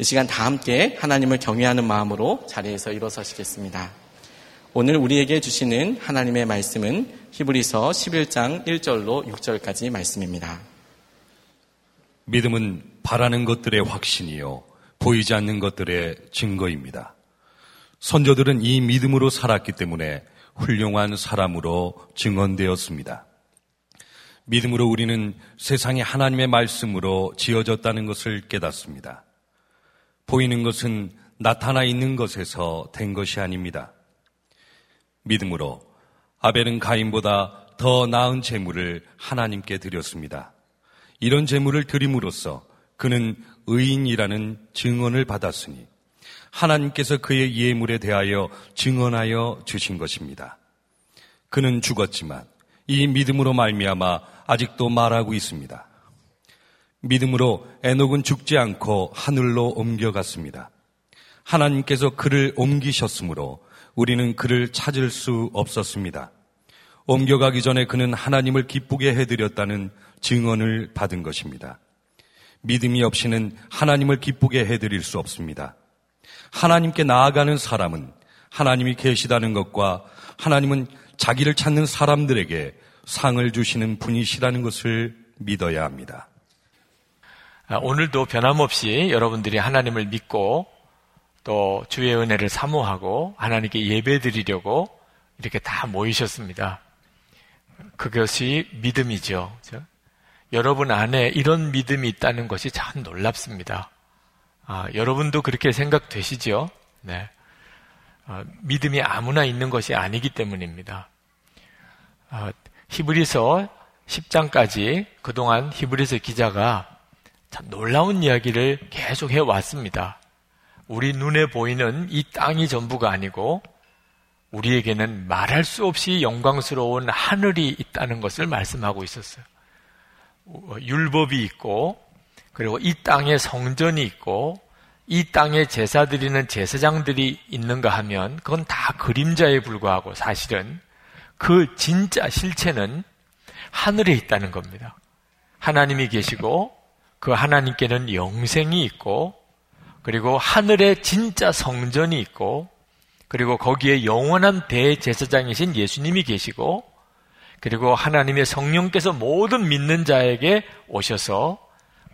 이 시간 다 함께 하나님을 경외하는 마음으로 자리에서 일어서시겠습니다. 오늘 우리에게 주시는 하나님의 말씀은 히브리서 11장 1절로 6절까지 말씀입니다. 믿음은 바라는 것들의 확신이요 보이지 않는 것들의 증거입니다. 선조들은 이 믿음으로 살았기 때문에 훌륭한 사람으로 증언되었습니다. 믿음으로 우리는 세상에 하나님의 말씀으로 지어졌다는 것을 깨닫습니다. 보이는 것은 나타나 있는 것에서 된 것이 아닙니다. 믿음으로 아벨은 가인보다 더 나은 재물을 하나님께 드렸습니다. 이런 재물을 드림으로써 그는 의인이라는 증언을 받았으니 하나님께서 그의 예물에 대하여 증언하여 주신 것입니다. 그는 죽었지만 이 믿음으로 말미암아 아직도 말하고 있습니다. 믿음으로 에녹은 죽지 않고 하늘로 옮겨갔습니다. 하나님께서 그를 옮기셨으므로 우리는 그를 찾을 수 없었습니다. 옮겨가기 전에 그는 하나님을 기쁘게 해드렸다는 증언을 받은 것입니다. 믿음이 없이는 하나님을 기쁘게 해드릴 수 없습니다. 하나님께 나아가는 사람은 하나님이 계시다는 것과 하나님은 자기를 찾는 사람들에게 상을 주시는 분이시라는 것을 믿어야 합니다. 아, 오늘도 변함없이 여러분들이 하나님을 믿고 또 주의 은혜를 사모하고 하나님께 예배 드리려고 이렇게 다 모이셨습니다. 그것이 믿음이죠. 그렇죠? 여러분 안에 이런 믿음이 있다는 것이 참 놀랍습니다. 아, 여러분도 그렇게 생각되시죠? 네. 아, 믿음이 아무나 있는 것이 아니기 때문입니다. 아, 히브리서 10장까지 그동안 히브리서 기자가 참 놀라운 이야기를 계속 해왔습니다. 우리 눈에 보이는 이 땅이 전부가 아니고 우리에게는 말할 수 없이 영광스러운 하늘이 있다는 것을 말씀하고 있었어요. 율법이 있고 그리고 이 땅에 성전이 있고 이 땅에 제사 드리는 제사장들이 있는가 하면 그건 다 그림자에 불과하고 사실은 그 진짜 실체는 하늘에 있다는 겁니다. 하나님이 계시고 그 하나님께는 영생이 있고 그리고 하늘에 진짜 성전이 있고 그리고 거기에 영원한 대제사장이신 예수님이 계시고 그리고 하나님의 성령께서 모든 믿는 자에게 오셔서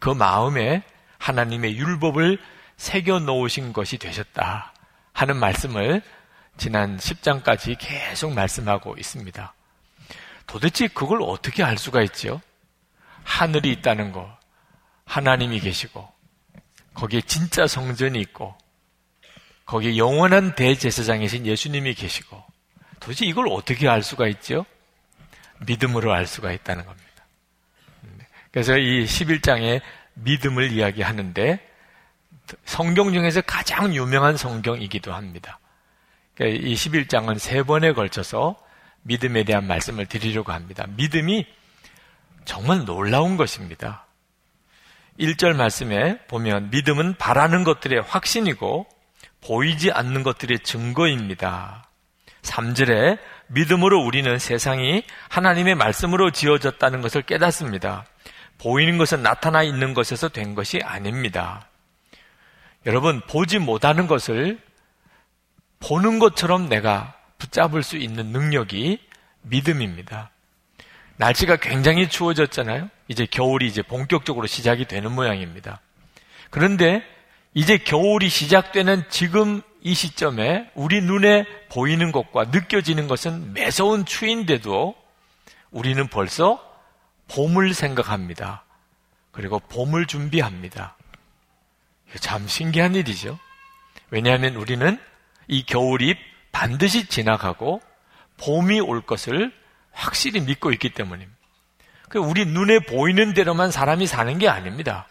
그 마음에 하나님의 율법을 새겨 놓으신 것이 되셨다 하는 말씀을 지난 10장까지 계속 말씀하고 있습니다. 도대체 그걸 어떻게 알 수가 있죠? 하늘이 있다는 거, 하나님이 계시고, 거기에 진짜 성전이 있고, 거기에 영원한 대제사장이신 예수님이 계시고, 도대체 이걸 어떻게 알 수가 있죠? 믿음으로 알 수가 있다는 겁니다. 그래서 이 11장에 믿음을 이야기하는데, 성경 중에서 가장 유명한 성경이기도 합니다. 그러니까 이 11장은 세 번에 걸쳐서 믿음에 대한 말씀을 드리려고 합니다. 믿음이 정말 놀라운 것입니다. 1절 말씀에 보면 믿음은 바라는 것들의 확신이고 보이지 않는 것들의 증거입니다. 3절에 믿음으로 우리는 세상이 하나님의 말씀으로 지어졌다는 것을 깨닫습니다. 보이는 것은 나타나 있는 것에서 된 것이 아닙니다. 여러분, 보지 못하는 것을 보는 것처럼 내가 붙잡을 수 있는 능력이 믿음입니다. 날씨가 굉장히 추워졌잖아요. 이제 겨울이 이제 본격적으로 시작이 되는 모양입니다. 그런데 이제 겨울이 시작되는 지금 이 시점에 우리 눈에 보이는 것과 느껴지는 것은 매서운 추인데도 우리는 벌써 봄을 생각합니다. 그리고 봄을 준비합니다. 참 신기한 일이죠. 왜냐하면 우리는 이 겨울이 반드시 지나가고 봄이 올 것을 확실히 믿고 있기 때문입니다. 그 우리 눈에 보이는 대로만 사람이 사는 게 아닙니다.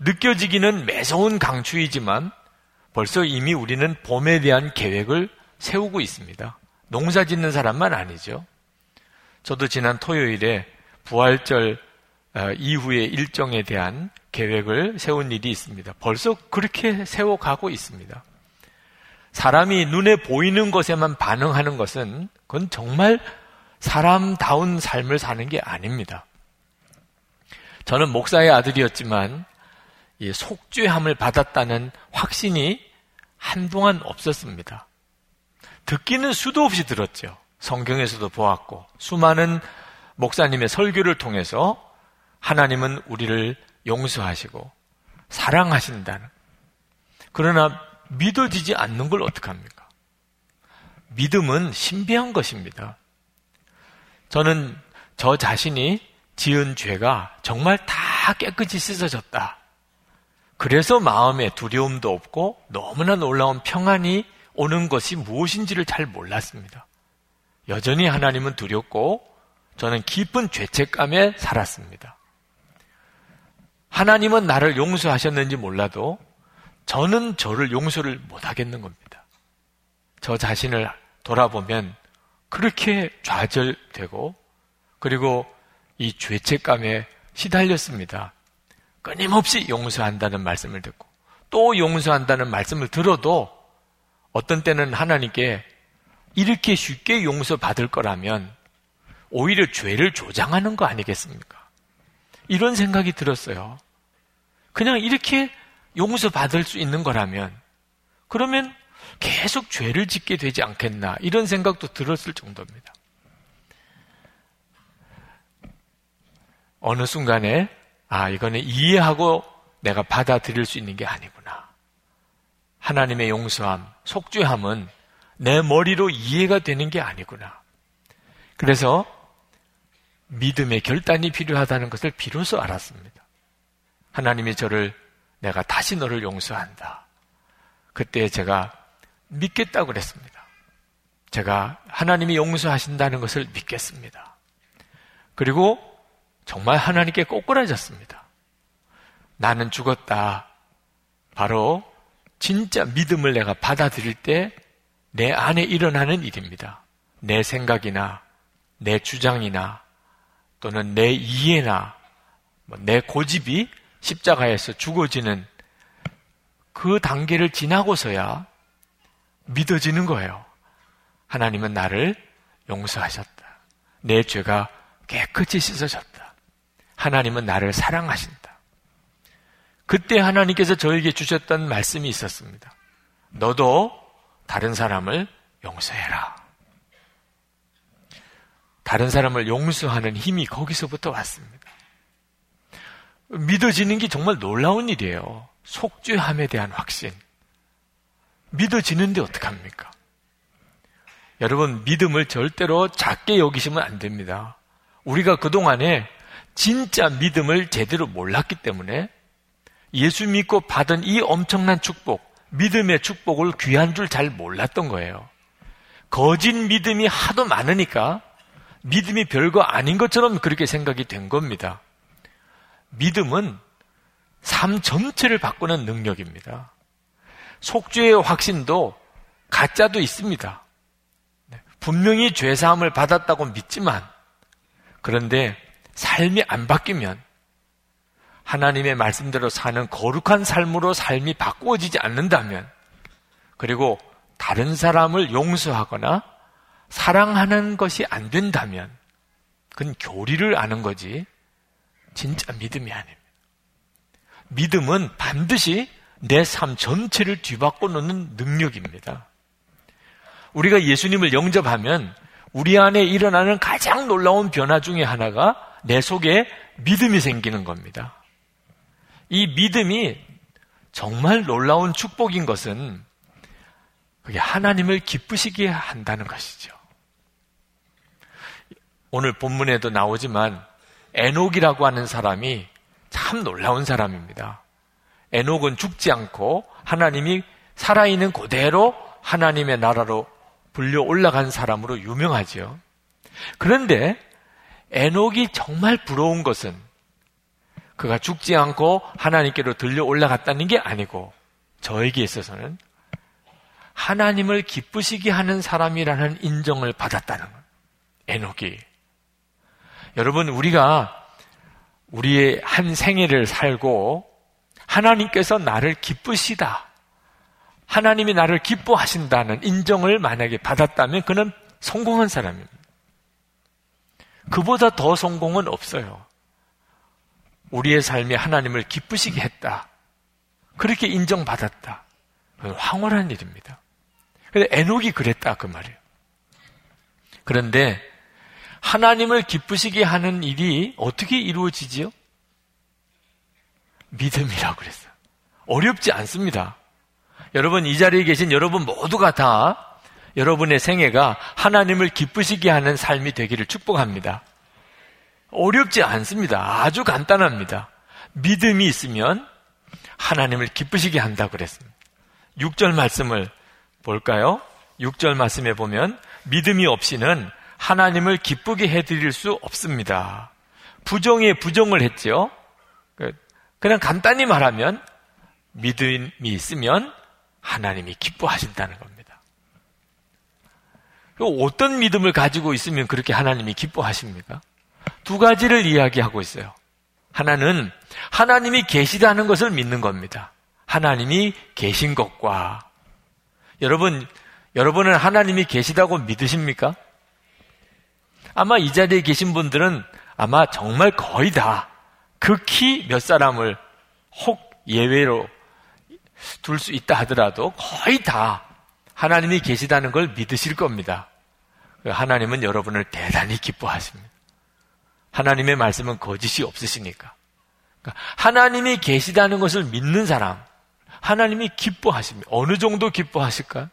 느껴지기는 매서운 강추이지만 벌써 이미 우리는 봄에 대한 계획을 세우고 있습니다. 농사 짓는 사람만 아니죠. 저도 지난 토요일에 부활절 어, 이후의 일정에 대한 계획을 세운 일이 있습니다. 벌써 그렇게 세워가고 있습니다. 사람이 눈에 보이는 것에만 반응하는 것은 그건 정말 사람다운 삶을 사는 게 아닙니다. 저는 목사의 아들이었지만 속죄함을 받았다는 확신이 한동안 없었습니다. 듣기는 수도 없이 들었죠. 성경에서도 보았고 수많은 목사님의 설교를 통해서 하나님은 우리를 용서하시고 사랑하신다는 그러나 믿어지지 않는 걸 어떡합니까? 믿음은 신비한 것입니다. 저는 저 자신이 지은 죄가 정말 다 깨끗이 씻어졌다. 그래서 마음에 두려움도 없고 너무나 놀라운 평안이 오는 것이 무엇인지를 잘 몰랐습니다. 여전히 하나님은 두렵고 저는 깊은 죄책감에 살았습니다. 하나님은 나를 용서하셨는지 몰라도 저는 저를 용서를 못 하겠는 겁니다. 저 자신을 돌아보면 그렇게 좌절되고 그리고 이 죄책감에 시달렸습니다. 끊임없이 용서한다는 말씀을 듣고 또 용서한다는 말씀을 들어도 어떤 때는 하나님께 이렇게 쉽게 용서받을 거라면 오히려 죄를 조장하는 거 아니겠습니까? 이런 생각이 들었어요. 그냥 이렇게 용서받을 수 있는 거라면 그러면 계속 죄를 짓게 되지 않겠나 이런 생각도 들었을 정도입니다. 어느 순간에 아 이거는 이해하고 내가 받아들일 수 있는 게 아니구나. 하나님의 용서함, 속죄함은 내 머리로 이해가 되는 게 아니구나. 그래서 믿음의 결단이 필요하다는 것을 비로소 알았습니다. 하나님이 저를 내가 다시 너를 용서한다. 그때 제가 믿겠다고 그랬습니다. 제가 하나님이 용서하신다는 것을 믿겠습니다. 그리고 정말 하나님께 꼬꾸라졌습니다. 나는 죽었다. 바로 진짜 믿음을 내가 받아들일 때 내 안에 일어나는 일입니다. 내 생각이나 내 주장이나 또는 내 이해나 뭐내 고집이 십자가에서 죽어지는 그 단계를 지나고서야 믿어지는 거예요. 하나님은 나를 용서하셨다. 내 죄가 깨끗이 씻어졌다. 하나님은 나를 사랑하신다. 그때 하나님께서 저에게 주셨던 말씀이 있었습니다. 너도 다른 사람을 용서해라. 다른 사람을 용서하는 힘이 거기서부터 왔습니다. 믿어지는 게 정말 놀라운 일이에요. 속죄함에 대한 확신. 믿어지는데 어떡합니까? 여러분, 믿음을 절대로 작게 여기시면 안 됩니다. 우리가 그동안에 진짜 믿음을 제대로 몰랐기 때문에 예수 믿고 받은 이 엄청난 축복, 믿음의 축복을 귀한 줄 잘 몰랐던 거예요. 거짓 믿음이 하도 많으니까 믿음이 별거 아닌 것처럼 그렇게 생각이 된 겁니다. 믿음은 삶 전체를 바꾸는 능력입니다. 속죄의 확신도 가짜도 있습니다. 네, 분명히 죄사함을 받았다고 믿지만 그런데 삶이 안 바뀌면 하나님의 말씀대로 사는 거룩한 삶으로 삶이 바꾸어지지 않는다면 그리고 다른 사람을 용서하거나 사랑하는 것이 안 된다면 그건 교리를 아는 거지 진짜 믿음이 아닙니다. 믿음은 반드시 내 삶 전체를 뒤바꿔 놓는 능력입니다. 우리가 예수님을 영접하면 우리 안에 일어나는 가장 놀라운 변화 중의 하나가 내 속에 믿음이 생기는 겁니다. 이 믿음이 정말 놀라운 축복인 것은 그게 하나님을 기쁘시게 한다는 것이죠. 오늘 본문에도 나오지만 에녹이라고 하는 사람이 참 놀라운 사람입니다. 에녹은 죽지 않고 하나님이 살아있는 그대로 하나님의 나라로 불려 올라간 사람으로 유명하지요. 그런데 에녹이 정말 부러운 것은 그가 죽지 않고 하나님께로 들려 올라갔다는 게 아니고 저에게 있어서는 하나님을 기쁘시게 하는 사람이라는 인정을 받았다는 것. 에녹이 여러분, 우리가 우리의 한 생애를 살고 하나님께서 나를 기쁘시다. 하나님이 나를 기뻐하신다는 인정을 만약에 받았다면 그는 성공한 사람입니다. 그보다 더 성공은 없어요. 우리의 삶이 하나님을 기쁘시게 했다. 그렇게 인정받았다. 황홀한 일입니다. 근데 에녹이 그랬다 그 말이에요. 그런데 하나님을 기쁘시게 하는 일이 어떻게 이루어지지요? 믿음이라고 그랬어요. 어렵지 않습니다. 여러분 이 자리에 계신 여러분 모두가 다 여러분의 생애가 하나님을 기쁘시게 하는 삶이 되기를 축복합니다. 어렵지 않습니다. 아주 간단합니다. 믿음이 있으면 하나님을 기쁘시게 한다고 그랬습니다. 6절 말씀을 볼까요? 6절 말씀에 보면 믿음이 없이는 하나님을 기쁘게 해드릴 수 없습니다. 부정에 부정을. 그, 그냥 간단히 말하면 믿음이 있으면 하나님이 기뻐하신다는 겁니다. 어떤 믿음을 가지고 있으면 그렇게 하나님이 기뻐하십니까? 두 가지를 이야기하고 있어요. 하나는 하나님이 계시다는 것을 믿는 겁니다. 하나님이 계신 것과 여러분 여러분은 하나님이 계시다고 믿으십니까? 아마 이 자리에 계신 분들은 아마 정말 거의 다 극히 몇 사람을 혹 예외로 둘 수 있다 하더라도 거의 다 하나님이 계시다는 걸 믿으실 겁니다. 하나님은 여러분을 대단히 기뻐하십니다. 하나님의 말씀은 거짓이 없으시니까. 그러니까 하나님이 계시다는 것을 믿는 사람, 하나님이 기뻐하십니다. 어느 정도 기뻐하실까?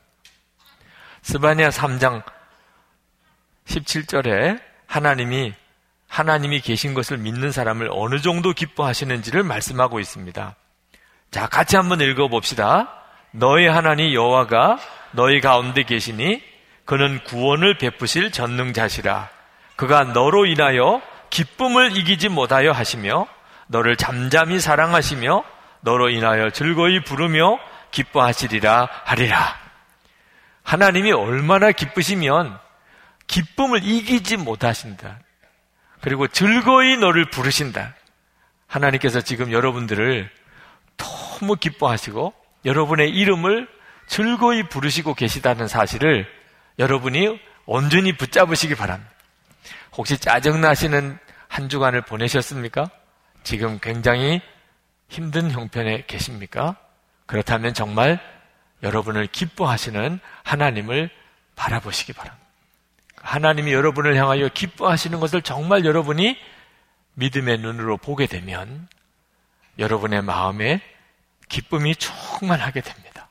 스바니아 3장 17절에 하나님이 하나님이 계신 것을 믿는 사람을 어느 정도 기뻐하시는지를 말씀하고 있습니다. 자, 같이 한번 읽어 봅시다. 너희 하나님 여호와가 너희 가운데 계시니 그는 구원을 베푸실 전능자시라. 그가 너로 인하여 기쁨을 이기지 못하여 하시며 너를 잠잠히 사랑하시며 너로 인하여 즐거이 부르며 기뻐하시리라 하리라. 하나님이 얼마나 기쁘시면 기쁨을 이기지 못하신다. 그리고 즐거이 너를 부르신다. 하나님께서 지금 여러분들을 너무 기뻐하시고 여러분의 이름을 즐거이 부르시고 계시다는 사실을 여러분이 온전히 붙잡으시기 바랍니다. 혹시 짜증나시는 한 주간을 보내셨습니까? 지금 굉장히 힘든 형편에 계십니까? 그렇다면 정말 여러분을 기뻐하시는 하나님을 바라보시기 바랍니다. 하나님이 여러분을 향하여 기뻐하시는 것을 정말 여러분이 믿음의 눈으로 보게 되면 여러분의 마음에 기쁨이 충만하게 됩니다.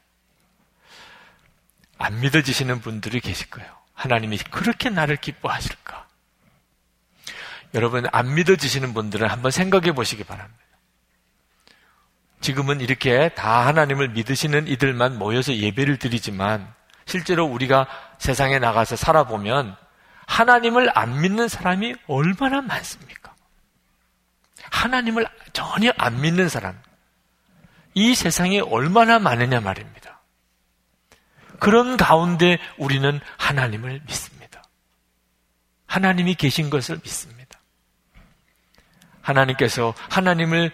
안 믿어지시는 분들이 계실 거예요. 하나님이 그렇게 나를 기뻐하실까? 여러분, 안 믿어지시는 분들은 한번 생각해 보시기 바랍니다. 지금은 이렇게 다 하나님을 믿으시는 이들만 모여서 예배를 드리지만 실제로 우리가 세상에 나가서 살아보면 하나님을 안 믿는 사람이 얼마나 많습니까? 하나님을 전혀 안 믿는 사람. 이 세상에 얼마나 많으냐 말입니다. 그런 가운데 우리는 하나님을 믿습니다. 하나님이 계신 것을 믿습니다. 하나님께서 하나님을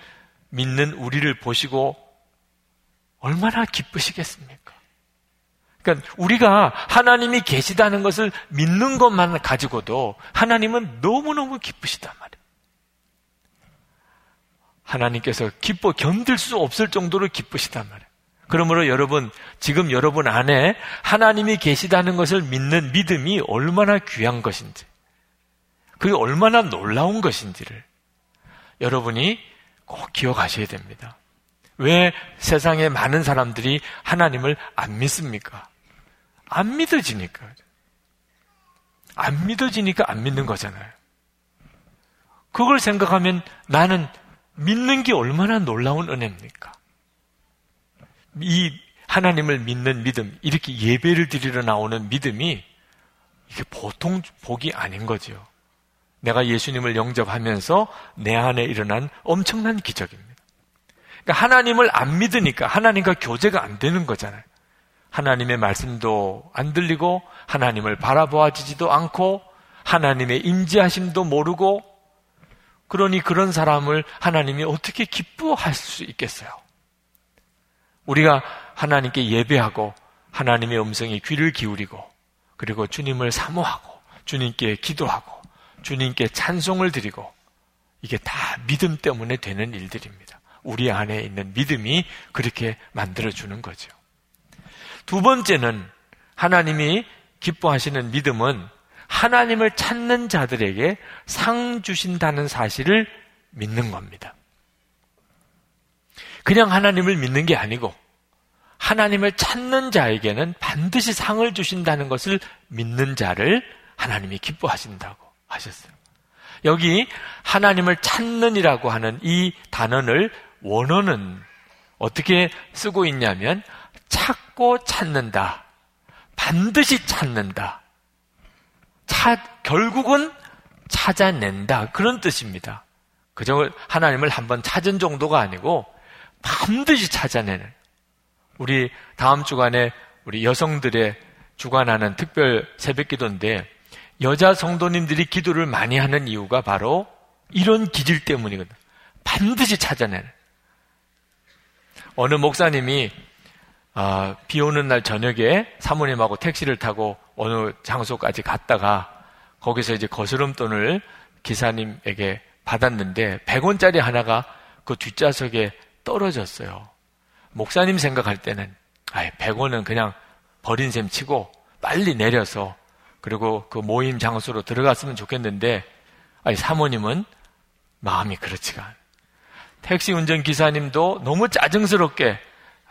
믿는 우리를 보시고 얼마나 기쁘시겠습니까? 그러니까 우리가 하나님이 계시다는 것을 믿는 것만 가지고도 하나님은 너무너무 기쁘시단 말이에요. 하나님께서 기뻐 견딜 수 없을 정도로 기쁘시단 말이에요. 그러므로 여러분, 지금 여러분 안에 하나님이 계시다는 것을 믿는 믿음이 얼마나 귀한 것인지, 그게 얼마나 놀라운 것인지를 여러분이 꼭 기억하셔야 됩니다. 왜 세상에 많은 사람들이 하나님을 안 믿습니까? 안 믿어지니까. 안 믿어지니까 안 믿는 거잖아요. 그걸 생각하면 나는 믿는 게 얼마나 놀라운 은혜입니까? 이 하나님을 믿는 믿음, 이렇게 예배를 드리러 나오는 믿음이 이게 보통 복이 아닌 거죠. 내가 예수님을 영접하면서 내 안에 일어난 엄청난 기적입니다. 그러니까 하나님을 안 믿으니까 하나님과 교제가 안 되는 거잖아요. 하나님의 말씀도 안 들리고 하나님을 바라보아지지도 않고 하나님의 임재하심도 모르고 그러니 그런 사람을 하나님이 어떻게 기뻐할 수 있겠어요? 우리가 하나님께 예배하고 하나님의 음성에 귀를 기울이고 그리고 주님을 사모하고 주님께 기도하고 주님께 찬송을 드리고 이게 다 믿음 때문에 되는 일들입니다. 우리 안에 있는 믿음이 그렇게 만들어주는 거죠. 두 번째는 하나님이 기뻐하시는 믿음은 하나님을 찾는 자들에게 상 주신다는 사실을 믿는 겁니다. 그냥 하나님을 믿는 게 아니고 하나님을 찾는 자에게는 반드시 상을 주신다는 것을 믿는 자를 하나님이 기뻐하신다고 하셨어요. 여기 하나님을 찾는이라고 하는 이 단어를 원어는 어떻게 쓰고 있냐면 찾고 찾는다. 반드시 찾는다. 찾, 결국은 찾아낸다. 그런 뜻입니다. 그저 하나님을 한번 찾은 정도가 아니고 반드시 찾아내는. 우리 다음 주간에 우리 여성들의 주관하는 특별 새벽 기도인데 여자 성도님들이 기도를 많이 하는 이유가 바로 이런 기질 때문이거든. 반드시 찾아내는. 어느 목사님이 아, 비 오는 날 저녁에 사모님하고 택시를 타고 어느 장소까지 갔다가 거기서 이제 거스름돈을 기사님에게 받았는데 100원짜리 하나가 그 뒷좌석에 떨어졌어요. 목사님 생각할 때는 아 100원은 그냥 버린 셈 치고 빨리 내려서 그리고 그 모임 장소로 들어갔으면 좋겠는데 아니 사모님은 마음이 그렇지가 않아요. 택시 운전 기사님도 너무 짜증스럽게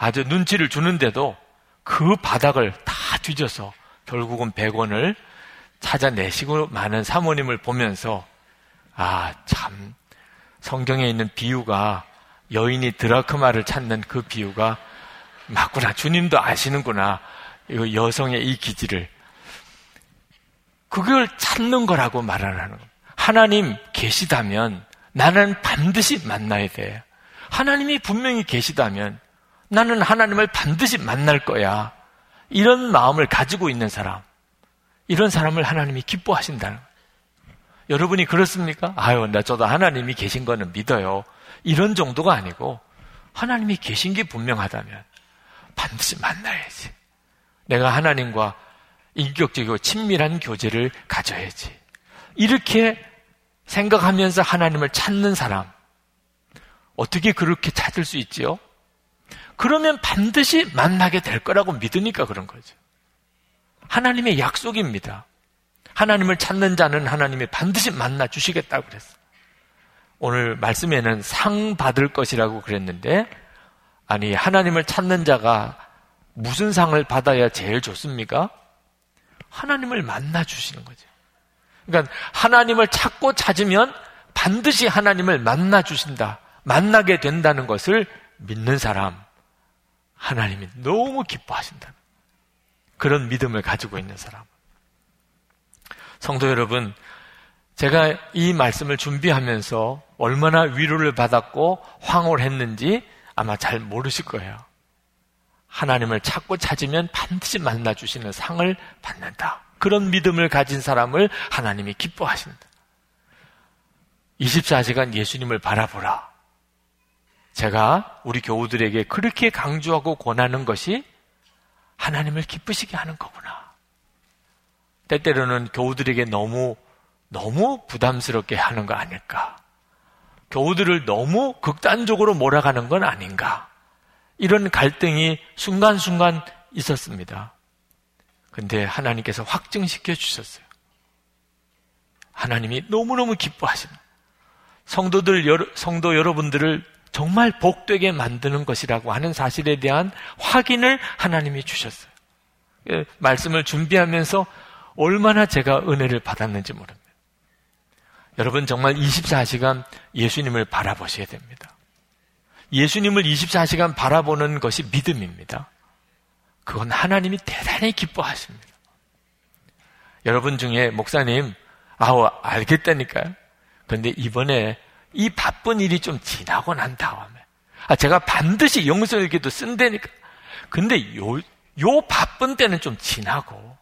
아주 눈치를 주는데도 그 바닥을 다 뒤져서 결국은 100원을 찾아내시고 많은 사모님을 보면서 아, 참 성경에 있는 비유가 여인이 드라크마를 찾는 그 비유가 맞구나. 주님도 아시는구나. 이 여성의 이 기질을. 그걸 찾는 거라고 말하는. 하나님 계시다면 나는 반드시 만나야 돼. 하나님이 분명히 계시다면 나는 하나님을 반드시 만날 거야. 이런 마음을 가지고 있는 사람. 이런 사람을 하나님이 기뻐하신다는. 여러분이 그렇습니까? 아유, 나 저도 하나님이 계신 거는 믿어요. 이런 정도가 아니고 하나님이 계신 게 분명하다면 반드시 만나야지. 내가 하나님과 인격적이고 친밀한 교제를 가져야지. 이렇게 생각하면서 하나님을 찾는 사람, 어떻게 그렇게 찾을 수 있지요? 그러면 반드시 만나게 될 거라고 믿으니까 그런 거죠. 하나님의 약속입니다. 하나님을 찾는 자는 하나님이 반드시 만나 주시겠다고 그랬어요. 오늘 말씀에는 상 받을 것이라고 그랬는데, 아니, 하나님을 찾는 자가 무슨 상을 받아야 제일 좋습니까? 하나님을 만나 주시는 거죠. 그러니까 하나님을 찾고 찾으면 반드시 하나님을 만나 주신다. 만나게 된다는 것을 믿는 사람, 하나님이 너무 기뻐하신다. 그런 믿음을 가지고 있는 사람. 성도 여러분, 제가 이 말씀을 준비하면서 얼마나 위로를 받았고 황홀했는지 아마 잘 모르실 거예요. 하나님을 찾고 찾으면 반드시 만나주시는 상을 받는다. 그런 믿음을 가진 사람을 하나님이 기뻐하신다. 24시간 예수님을 바라보라. 제가 우리 교우들에게 그렇게 강조하고 권하는 것이 하나님을 기쁘시게 하는 거구나. 때때로는 교우들에게 너무, 너무 부담스럽게 하는 거 아닐까. 교우들을 너무 극단적으로 몰아가는 건 아닌가. 이런 갈등이 순간순간 있었습니다. 근데 하나님께서 확증시켜 주셨어요. 하나님이 너무너무 기뻐하십니다. 성도들, 성도 여러분들을 정말 복되게 만드는 것이라고 하는 사실에 대한 확인을 하나님이 주셨어요. 예, 말씀을 준비하면서 얼마나 제가 은혜를 받았는지 모릅니다. 여러분 정말 24시간 예수님을 바라보셔야 됩니다. 예수님을 24시간 바라보는 것이 믿음입니다. 그건 하나님이 대단히 기뻐하십니다. 여러분 중에 목사님, 아우, 알겠다니까요. 그런데 이번에 이 바쁜 일이 좀 지나고 난 다음에, 아, 제가 반드시 영성일기도 쓴다니까. 근데 요, 요 바쁜 때는 좀 지나고,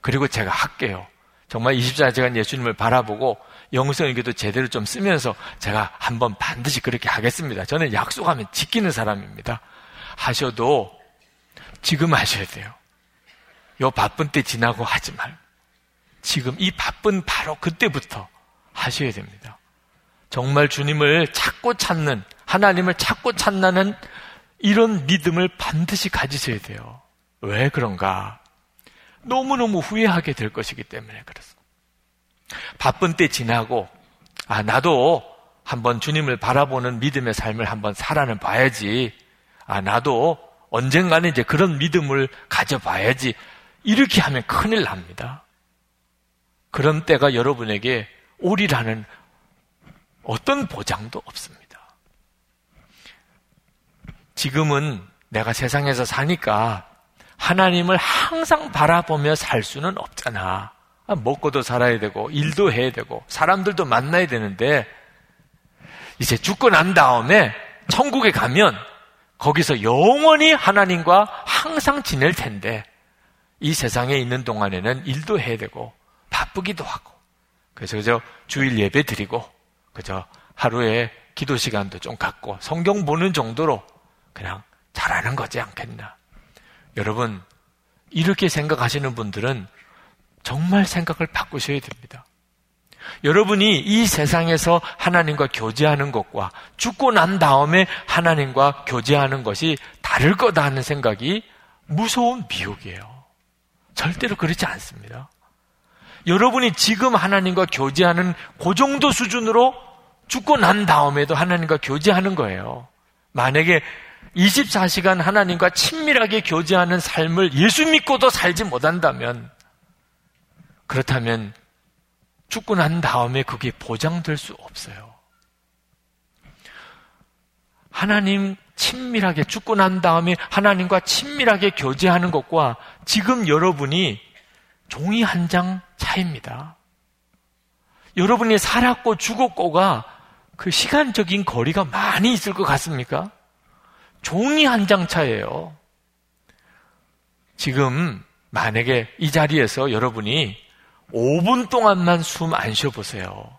그리고 제가 할게요. 정말 24시간 예수님을 바라보고 영성일기도 제대로 좀 쓰면서 제가 한번 반드시 그렇게 하겠습니다. 저는 약속하면 지키는 사람입니다. 하셔도 지금 하셔야 돼요. 요 바쁜 때 지나고 하지 말. 지금 이 바쁜 바로 그때부터 하셔야 됩니다. 정말 주님을 찾고 찾는 하나님을 찾고 찾나는 이런 믿음을 반드시 가지셔야 돼요. 왜 그런가? 너무너무 후회하게 될 것이기 때문에 그렇습니다. 바쁜 때 지나고, 아, 나도 한번 주님을 바라보는 믿음의 삶을 한번 살아는 봐야지. 아, 나도 언젠가는 이제 그런 믿음을 가져봐야지. 이렇게 하면 큰일 납니다. 그런 때가 여러분에게 오리라는 어떤 보장도 없습니다. 지금은 내가 세상에서 사니까 하나님을 항상 바라보며 살 수는 없잖아. 아, 먹고도 살아야 되고, 일도 해야 되고, 사람들도 만나야 되는데, 이제 죽고 난 다음에 천국에 가면 거기서 영원히 하나님과 항상 지낼 텐데, 이 세상에 있는 동안에는 일도 해야 되고, 바쁘기도 하고, 그래서 그저 주일 예배 드리고, 그저 하루에 기도 시간도 좀 갖고, 성경 보는 정도로 그냥 잘하는 거지 않겠나. 여러분, 이렇게 생각하시는 분들은 정말 생각을 바꾸셔야 됩니다. 여러분이 이 세상에서 하나님과 교제하는 것과 죽고 난 다음에 하나님과 교제하는 것이 다를 거다 하는 생각이 무서운 미혹이에요. 절대로 그렇지 않습니다. 여러분이 지금 하나님과 교제하는 그 정도 수준으로 죽고 난 다음에도 하나님과 교제하는 거예요. 만약에 24시간 하나님과 친밀하게 교제하는 삶을 예수 믿고도 살지 못한다면 그렇다면 죽고 난 다음에 그게 보장될 수 없어요. 하나님 친밀하게 죽고 난 다음에 하나님과 친밀하게 교제하는 것과 지금 여러분이 종이 한 장 차입니다. 여러분이 살았고 죽었고가 그 시간적인 거리가 많이 있을 것 같습니까? 종이 한 장 차예요. 지금 만약에 이 자리에서 여러분이 5분 동안만 숨 안 쉬어보세요.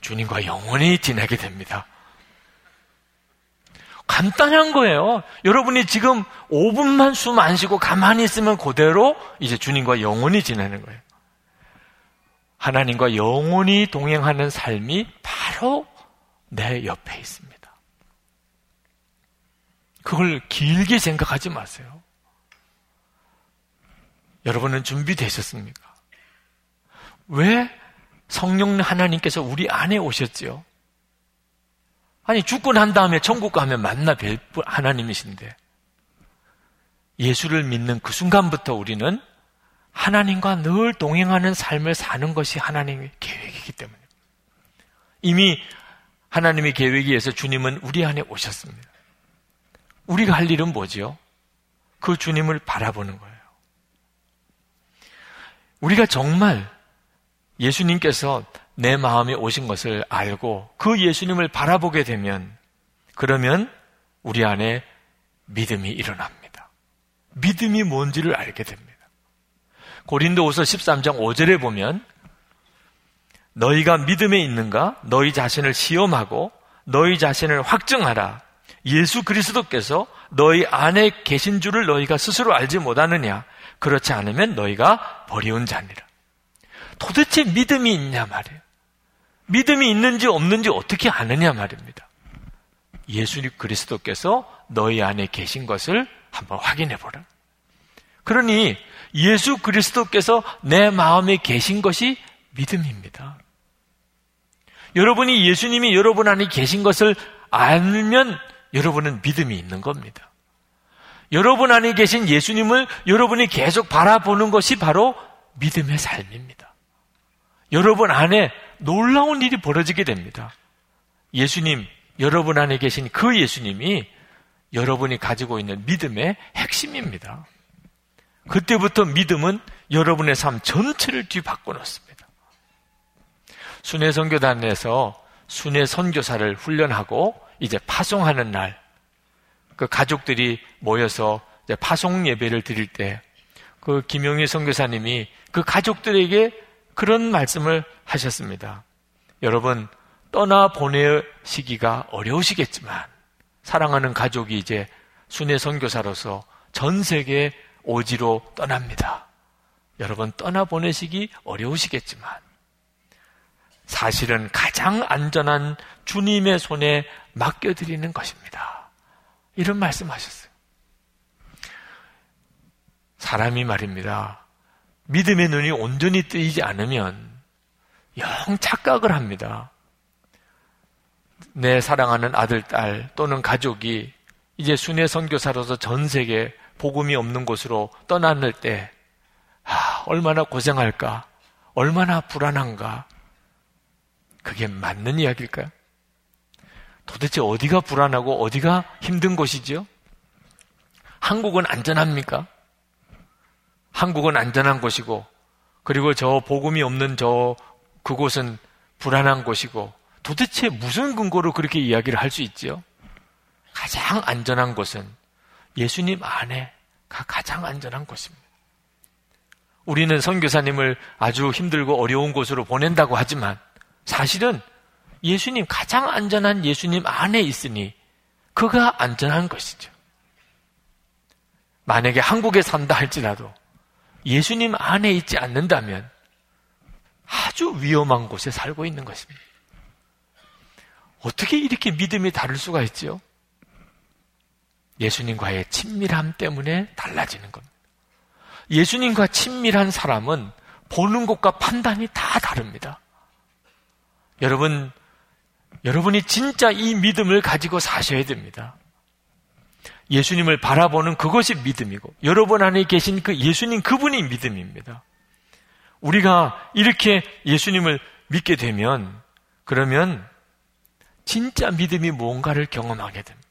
주님과 영원히 지내게 됩니다. 간단한 거예요. 여러분이 지금 5분만 숨 안 쉬고 가만히 있으면 그대로 이제 주님과 영원히 지내는 거예요. 하나님과 영원히 동행하는 삶이 바로 내 옆에 있습니다. 그걸 길게 생각하지 마세요. 여러분은 준비되셨습니까? 왜 성령 하나님께서 우리 안에 오셨지요? 아니, 죽고 난 다음에 천국 가면 만나 뵐 하나님이신데, 예수를 믿는 그 순간부터 우리는 하나님과 늘 동행하는 삶을 사는 것이 하나님의 계획이기 때문에. 이미 하나님의 계획에 의해서 주님은 우리 안에 오셨습니다. 우리가 할 일은 뭐지요? 그 주님을 바라보는 거예요. 우리가 정말 예수님께서 내 마음에 오신 것을 알고 그 예수님을 바라보게 되면 그러면 우리 안에 믿음이 일어납니다. 믿음이 뭔지를 알게 됩니다. 고린도후서 13장 5절에 보면 너희가 믿음에 있는가? 너희 자신을 시험하고 너희 자신을 확증하라. 예수 그리스도께서 너희 안에 계신 줄을 너희가 스스로 알지 못하느냐? 그렇지 않으면 너희가 버리운 자니라. 도대체 믿음이 있냐 말이에요. 믿음이 있는지 없는지 어떻게 아느냐 말입니다. 예수 그리스도께서 너희 안에 계신 것을 한번 확인해 보라. 그러니 예수 그리스도께서 내 마음에 계신 것이 믿음입니다. 여러분이 예수님이 여러분 안에 계신 것을 알면 여러분은 믿음이 있는 겁니다. 여러분 안에 계신 예수님을 여러분이 계속 바라보는 것이 바로 믿음의 삶입니다. 여러분 안에 놀라운 일이 벌어지게 됩니다. 예수님, 여러분 안에 계신 그 예수님이 여러분이 가지고 있는 믿음의 핵심입니다. 그때부터 믿음은 여러분의 삶 전체를 뒤바꿔 놓습니다. 순회 선교단에서 순회 선교사를 훈련하고 이제 파송하는 날, 그 가족들이 모여서 파송 예배를 드릴 때, 그 김용희 선교사님이 그 가족들에게 그런 말씀을 하셨습니다. 여러분, 떠나 보내시기가 어려우시겠지만, 사랑하는 가족이 이제 순회 선교사로서 전 세계 오지로 떠납니다. 여러분, 떠나 보내시기 어려우시겠지만, 사실은 가장 안전한 주님의 손에 맡겨드리는 것입니다. 이런 말씀 하셨어요. 사람이 말입니다. 믿음의 눈이 온전히 뜨이지 않으면 영 착각을 합니다. 내 사랑하는 아들, 딸 또는 가족이 이제 순회 선교사로서 전 세계 복음이 없는 곳으로 떠나는 때 아, 얼마나 고생할까? 얼마나 불안한가? 그게 맞는 이야기일까요? 도대체 어디가 불안하고 어디가 힘든 곳이죠? 한국은 안전합니까? 한국은 안전한 곳이고, 그리고 저 복음이 없는 저 그곳은 불안한 곳이고, 도대체 무슨 근거로 그렇게 이야기를 할 수 있지요? 가장 안전한 곳은 예수님 안에가 가장 안전한 곳입니다. 우리는 선교사님을 아주 힘들고 어려운 곳으로 보낸다고 하지만 사실은 예수님 가장 안전한 예수님 안에 있으니 그가 안전한 것이죠. 만약에 한국에 산다 할지라도 예수님 안에 있지 않는다면 아주 위험한 곳에 살고 있는 것입니다. 어떻게 이렇게 믿음이 다를 수가 있지요? 예수님과의 친밀함 때문에 달라지는 겁니다. 예수님과 친밀한 사람은 보는 것과 판단이 다 다릅니다. 여러분, 여러분이 진짜 이 믿음을 가지고 사셔야 됩니다. 예수님을 바라보는 그것이 믿음이고, 여러분 안에 계신 그 예수님 그분이 믿음입니다. 우리가 이렇게 예수님을 믿게 되면, 그러면 진짜 믿음이 뭔가를 경험하게 됩니다.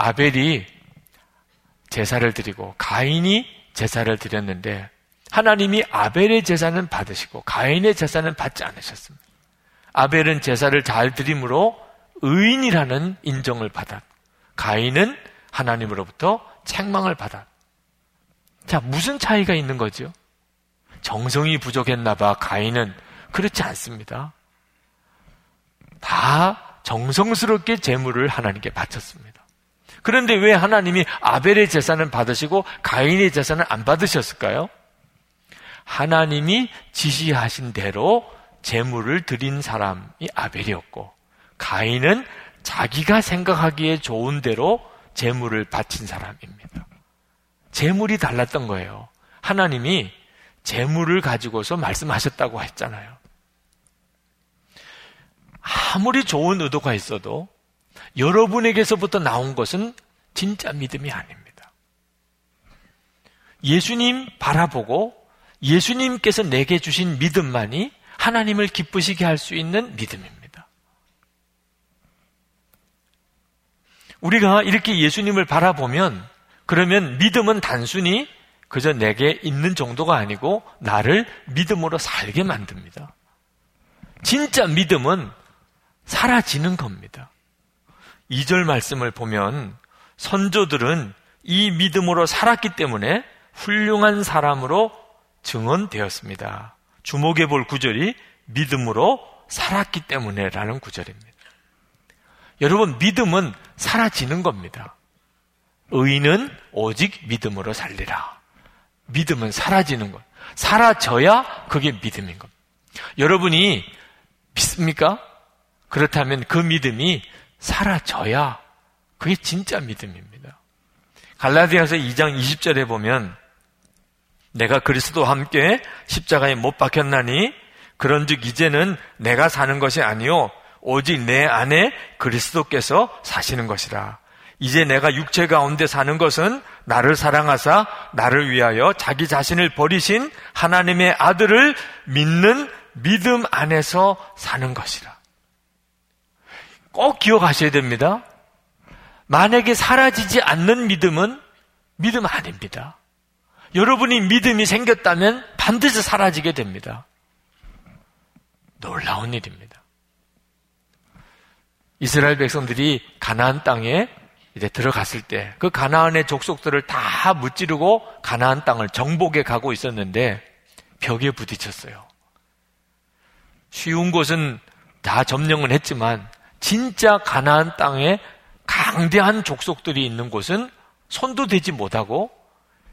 아벨이 제사를 드리고 가인이 제사를 드렸는데 하나님이 아벨의 제사는 받으시고 가인의 제사는 받지 않으셨습니다. 아벨은 제사를 잘 드림으로 의인이라는 인정을 받았. 가인은 하나님으로부터 책망을 받았. 자, 무슨 차이가 있는 거죠? 정성이 부족했나 봐. 가인은 그렇지 않습니다. 다 정성스럽게 제물을 하나님께 바쳤습니다. 그런데 왜 하나님이 아벨의 제사는 받으시고 가인의 제사는 안 받으셨을까요? 하나님이 지시하신 대로 제물을 드린 사람이 아벨이었고 가인은 자기가 생각하기에 좋은 대로 제물을 바친 사람입니다. 제물이 달랐던 거예요. 하나님이 제물을 가지고서 말씀하셨다고 했잖아요. 아무리 좋은 의도가 있어도 여러분에게서부터 나온 것은 진짜 믿음이 아닙니다. 예수님 바라보고 예수님께서 내게 주신 믿음만이 하나님을 기쁘시게 할 수 있는 믿음입니다. 우리가 이렇게 예수님을 바라보면 그러면 믿음은 단순히 그저 내게 있는 정도가 아니고 나를 믿음으로 살게 만듭니다. 진짜 믿음은 사라지는 겁니다. 2절 말씀을 보면 선조들은 이 믿음으로 살았기 때문에 훌륭한 사람으로 증언되었습니다. 주목해 볼 구절이 믿음으로 살았기 때문에 라는 구절입니다. 여러분, 믿음은 사라지는 겁니다. 의인은 오직 믿음으로 살리라. 믿음은 사라지는 것. 사라져야 그게 믿음인 겁니다. 여러분이 믿습니까? 그렇다면 그 믿음이 사라져야 그게 진짜 믿음입니다. 갈라디아서 2장 20절에 보면 내가 그리스도와 함께 십자가에 못 박혔나니 그런즉 이제는 내가 사는 것이 아니요 오직 내 안에 그리스도께서 사시는 것이라. 이제 내가 육체 가운데 사는 것은 나를 사랑하사 나를 위하여 자기 자신을 버리신 하나님의 아들을 믿는 믿음 안에서 사는 것이라. 꼭 기억하셔야 됩니다. 만약에 사라지지 않는 믿음은 믿음 아닙니다. 여러분이 믿음이 생겼다면 반드시 사라지게 됩니다. 놀라운 일입니다. 이스라엘 백성들이 가나안 땅에 이제 들어갔을 때 그 가나안의 족속들을 다 무찌르고 가나안 땅을 정복해 가고 있었는데 벽에 부딪혔어요. 쉬운 곳은 다 점령은 했지만 진짜 가나안 땅에 강대한 족속들이 있는 곳은 손도 대지 못하고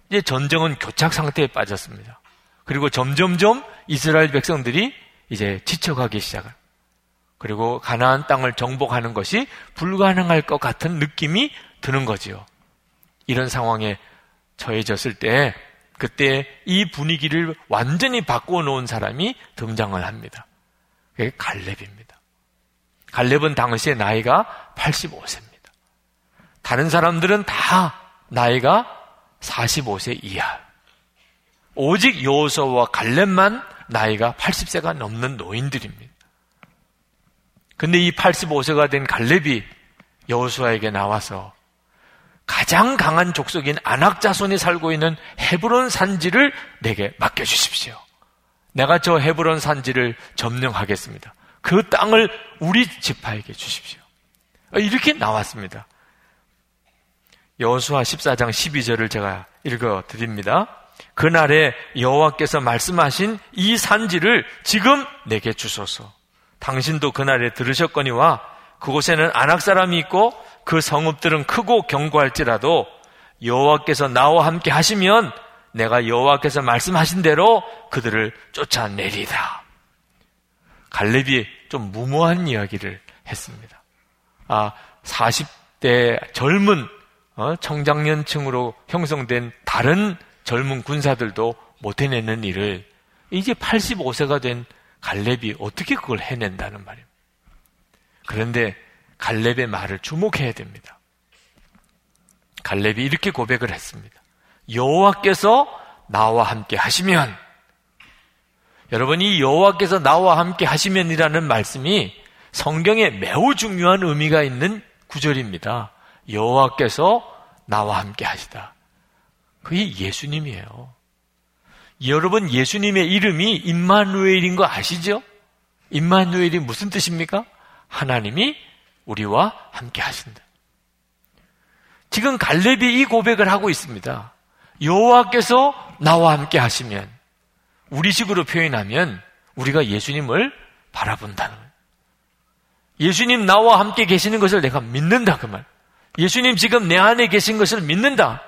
이제 전쟁은 교착 상태에 빠졌습니다. 그리고 점점점 이스라엘 백성들이 이제 지쳐가기 시작을. 그리고 가나안 땅을 정복하는 것이 불가능할 것 같은 느낌이 드는 거지요. 이런 상황에 처해졌을 때 그때 이 분위기를 완전히 바꾸어 놓은 사람이 등장을 합니다. 그게 갈렙입니다. 갈렙은 당시에 나이가 85세입니다. 다른 사람들은 다 나이가 45세 이하. 오직 요호서와 갈렙만 나이가 80세가 넘는 노인들입니다. 근데 이 85세가 된 갈렙이 여호수아에게 나와서 가장 강한 족속인 안악 자손이 살고 있는 헤브론 산지를 내게 맡겨 주십시오. 내가 저 헤브론 산지를 점령하겠습니다. 그 땅을 우리 지파에게 주십시오. 이렇게 나왔습니다. 여호수아 14장 12절을 제가 읽어 드립니다. 그날에 여호와께서 말씀하신 이 산지를 지금 내게 주소서. 당신도 그날에 들으셨거니와 그곳에는 안악 사람이 있고 그 성읍들은 크고 견고할지라도 여호와께서 나와 함께 하시면 내가 여호와께서 말씀하신 대로 그들을 쫓아내리다. 갈렙이 좀 무모한 이야기를 했습니다. 아, 40대 젊은 어, 청장년층으로 형성된 다른 젊은 군사들도 못 해내는 일을 이제 85세가 된 갈렙이 어떻게 그걸 해낸다는 말입니다. 그런데 갈렙의 말을 주목해야 됩니다. 갈렙이 이렇게 고백을 했습니다. 여호와께서 나와 함께 하시면 여러분 이 여호와께서 나와 함께 하시면이라는 말씀이 성경에 매우 중요한 의미가 있는 구절입니다. 여호와께서 나와 함께 하시다. 그게 예수님이에요. 여러분 예수님의 이름이 임마누엘인 거 아시죠? 임마누엘이 무슨 뜻입니까? 하나님이 우리와 함께 하신다. 지금 갈렙이 이 고백을 하고 있습니다. 여호와께서 나와 함께 하시면 우리식으로 표현하면 우리가 예수님을 바라본다는 거예요. 예수님 나와 함께 계시는 것을 내가 믿는다 그 말. 예수님 지금 내 안에 계신 것을 믿는다.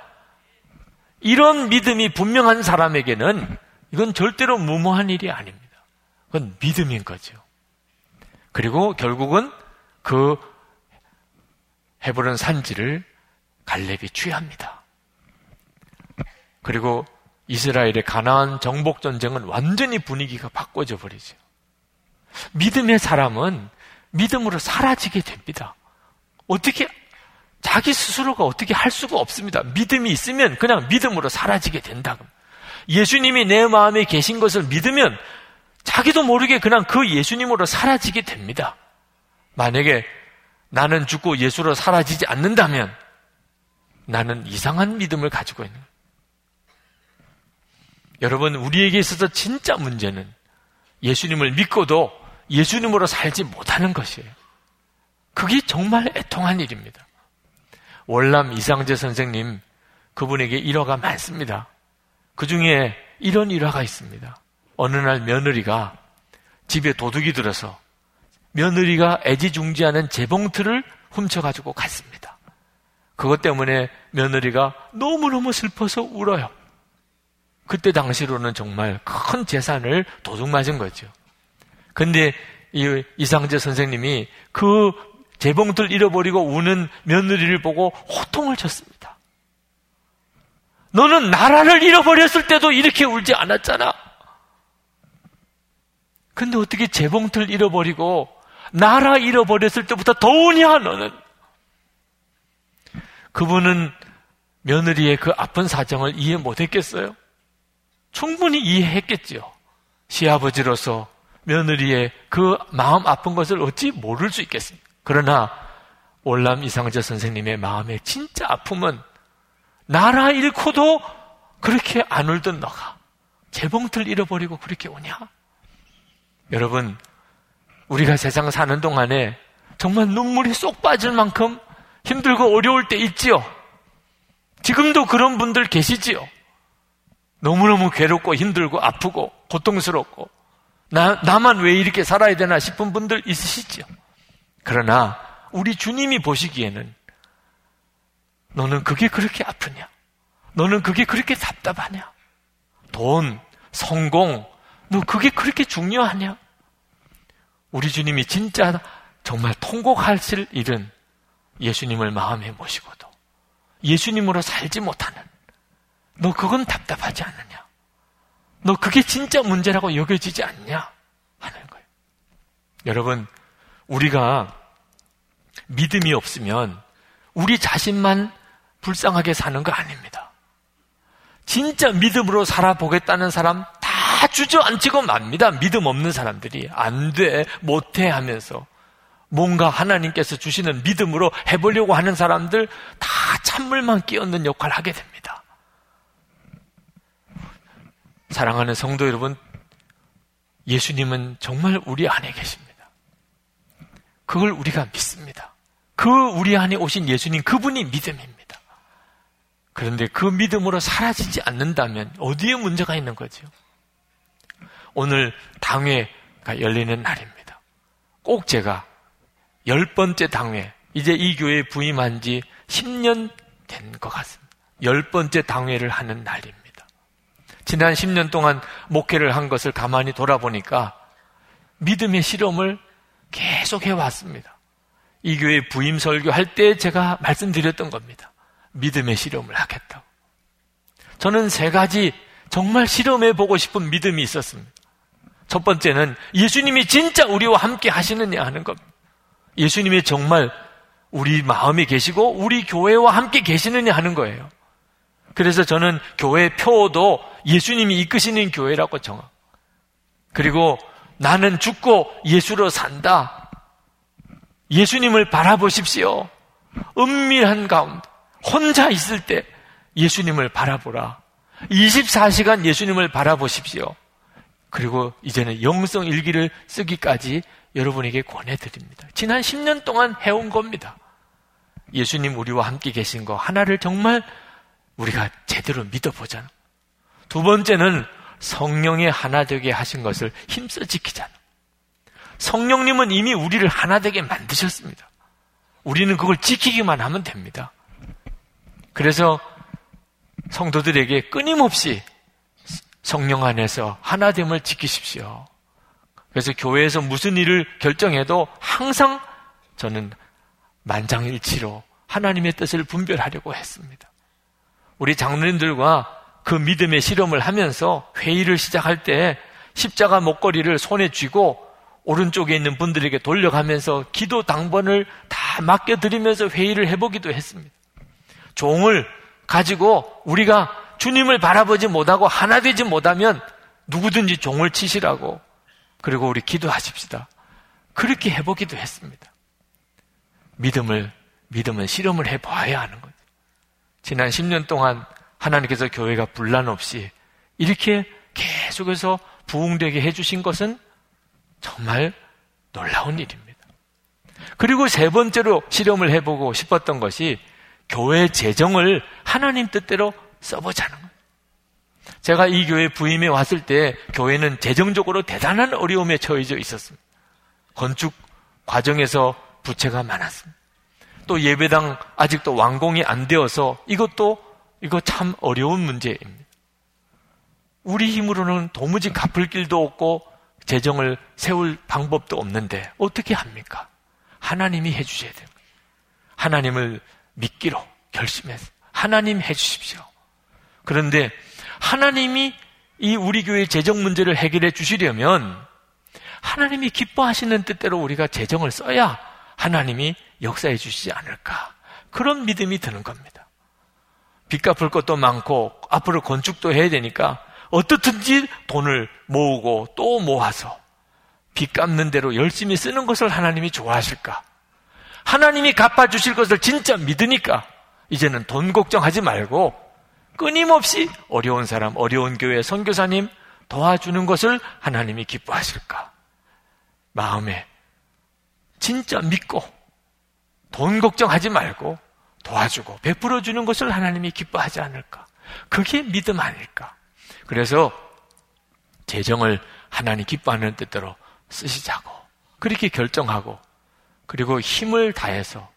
이런 믿음이 분명한 사람에게는 이건 절대로 무모한 일이 아닙니다. 그건 믿음인 거죠. 그리고 결국은 그 헤브론 산지를 갈렙이 취합니다. 그리고 이스라엘의 가나안 정복 전쟁은 완전히 분위기가 바꿔져 버리죠. 믿음의 사람은 믿음으로 사라지게 됩니다. 어떻게 자기 스스로가 어떻게 할 수가 없습니다. 믿음이 있으면 그냥 믿음으로 사라지게 된다. 예수님이 내 마음에 계신 것을 믿으면 자기도 모르게 그냥 그 예수님으로 사라지게 됩니다. 만약에 나는 죽고 예수로 사라지지 않는다면 나는 이상한 믿음을 가지고 있는 거예요. 여러분, 우리에게 있어서 진짜 문제는 예수님을 믿고도 예수님으로 살지 못하는 것이에요. 그게 정말 애통한 일입니다. 월남 이상재 선생님 그분에게 일화가 많습니다. 그 중에 이런 일화가 있습니다. 어느 날 며느리가 집에 도둑이 들어서 며느리가 애지중지하는 재봉틀을 훔쳐가지고 갔습니다. 그것 때문에 며느리가 너무너무 슬퍼서 울어요. 그때 당시로는 정말 큰 재산을 도둑 맞은 거죠. 근데 이 이상재 선생님이 그 재봉틀 잃어버리고 우는 며느리를 보고 호통을 쳤습니다. 너는 나라를 잃어버렸을 때도 이렇게 울지 않았잖아. 근데 어떻게 재봉틀 잃어버리고 나라 잃어버렸을 때부터 더 우냐, 너는? 그분은 며느리의 그 아픈 사정을 이해 못했겠어요? 충분히 이해했겠지요. 시아버지로서 며느리의 그 마음 아픈 것을 어찌 모를 수 있겠습니까? 그러나 올람 이상재 선생님의 마음의 진짜 아픔은 나라 잃고도 그렇게 안 울던 너가 재봉틀 잃어버리고 그렇게 오냐? 여러분, 우리가 세상 사는 동안에 정말 눈물이 쏙 빠질 만큼 힘들고 어려울 때 있지요? 지금도 그런 분들 계시지요? 너무너무 괴롭고 힘들고 아프고 고통스럽고 나, 나만 왜 이렇게 살아야 되나 싶은 분들 있으시죠? 그러나 우리 주님이 보시기에는 너는 그게 그렇게 아프냐? 너는 그게 그렇게 답답하냐? 돈, 성공, 너 그게 그렇게 중요하냐? 우리 주님이 진짜 정말 통곡하실 일은 예수님을 마음에 모시고도 예수님으로 살지 못하는 너 그건 답답하지 않느냐? 너 그게 진짜 문제라고 여겨지지 않냐? 하는 거예요. 여러분, 우리가 믿음이 없으면 우리 자신만 불쌍하게 사는 거 아닙니다. 진짜 믿음으로 살아보겠다는 사람 다 주저앉히고 맙니다. 믿음 없는 사람들이. 안 돼, 못해 하면서. 뭔가 하나님께서 주시는 믿음으로 해보려고 하는 사람들 다 찬물만 끼얹는 역할을 하게 됩니다. 사랑하는 성도 여러분, 예수님은 정말 우리 안에 계십니다. 그걸 우리가 믿습니다. 그 우리 안에 오신 예수님, 그분이 믿음입니다. 그런데 그 믿음으로 사라지지 않는다면 어디에 문제가 있는 거죠? 오늘 당회가 열리는 날입니다. 꼭 제가 열 번째 당회, 이제 이 교회에 부임한 지 10년 된 것 같습니다. 열 번째 당회를 하는 날입니다. 지난 10년 동안 목회를 한 것을 가만히 돌아보니까 믿음의 실험을 계속 해왔습니다. 이 교회 부임 설교할 때 제가 말씀드렸던 겁니다. 믿음의 실험을 하겠다고. 저는 세 가지 정말 실험해 보고 싶은 믿음이 있었습니다. 첫 번째는 예수님이 진짜 우리와 함께 하시느냐 하는 겁니다. 예수님이 정말 우리 마음에 계시고 우리 교회와 함께 계시느냐 하는 거예요. 그래서 저는 교회 표도 예수님이 이끄시는 교회라고 정하. 그리고 나는 죽고 예수로 산다. 예수님을 바라보십시오. 은밀한 가운데 혼자 있을 때 예수님을 바라보라. 24시간 예수님을 바라보십시오. 그리고 이제는 영성 일기를 쓰기까지 여러분에게 권해드립니다. 지난 10년 동안 해온 겁니다. 예수님 우리와 함께 계신 거 하나를 정말 우리가 제대로 믿어보잖아. 두 번째는 성령의 하나 되게 하신 것을 힘써 지키잖아. 성령님은 이미 우리를 하나 되게 만드셨습니다. 우리는 그걸 지키기만 하면 됩니다. 그래서 성도들에게 끊임없이 성령 안에서 하나됨을 지키십시오. 그래서 교회에서 무슨 일을 결정해도 항상 저는 만장일치로 하나님의 뜻을 분별하려고 했습니다. 우리 장로님들과 그 믿음의 실험을 하면서 회의를 시작할 때 십자가 목걸이를 손에 쥐고 오른쪽에 있는 분들에게 돌려가면서 기도 당번을 다 맡겨드리면서 회의를 해보기도 했습니다. 종을 가지고 우리가 주님을 바라보지 못하고 하나 되지 못하면 누구든지 종을 치시라고 그리고 우리 기도하십시다. 그렇게 해보기도 했습니다. 믿음을, 믿음은 실험을 해봐야 하는 거죠. 지난 10년 동안 하나님께서 교회가 분란 없이 이렇게 계속해서 부흥되게 해주신 것은 정말 놀라운 일입니다. 그리고 세 번째로 실험을 해보고 싶었던 것이 교회 재정을 하나님 뜻대로 써보자는 거예요. 제가 이 교회 부임에 왔을 때 교회는 재정적으로 대단한 어려움에 처해져 있었습니다. 건축 과정에서 부채가 많았습니다. 또 예배당 아직도 완공이 안 되어서 이것도 이거 참 어려운 문제입니다. 우리 힘으로는 도무지 갚을 길도 없고 재정을 세울 방법도 없는데 어떻게 합니까? 하나님이 해주셔야 됩니다. 하나님을 믿기로 결심해서 하나님 해주십시오. 그런데 하나님이 이 우리 교회 재정 문제를 해결해 주시려면 하나님이 기뻐하시는 뜻대로 우리가 재정을 써야 하나님이 역사해 주시지 않을까. 그런 믿음이 드는 겁니다. 빚 갚을 것도 많고 앞으로 건축도 해야 되니까 어떻든지 돈을 모으고 또 모아서 빚 갚는 대로 열심히 쓰는 것을 하나님이 좋아하실까? 하나님이 갚아주실 것을 진짜 믿으니까 이제는 돈 걱정하지 말고 끊임없이 어려운 사람, 어려운 교회 선교사님 도와주는 것을 하나님이 기뻐하실까? 마음에 진짜 믿고 돈 걱정하지 말고 도와주고 베풀어 주는 것을 하나님이 기뻐하지 않을까? 그게 믿음 아닐까? 그래서 재정을 하나님 기뻐하는 뜻대로 쓰시자고 그렇게 결정하고 그리고 힘을 다해서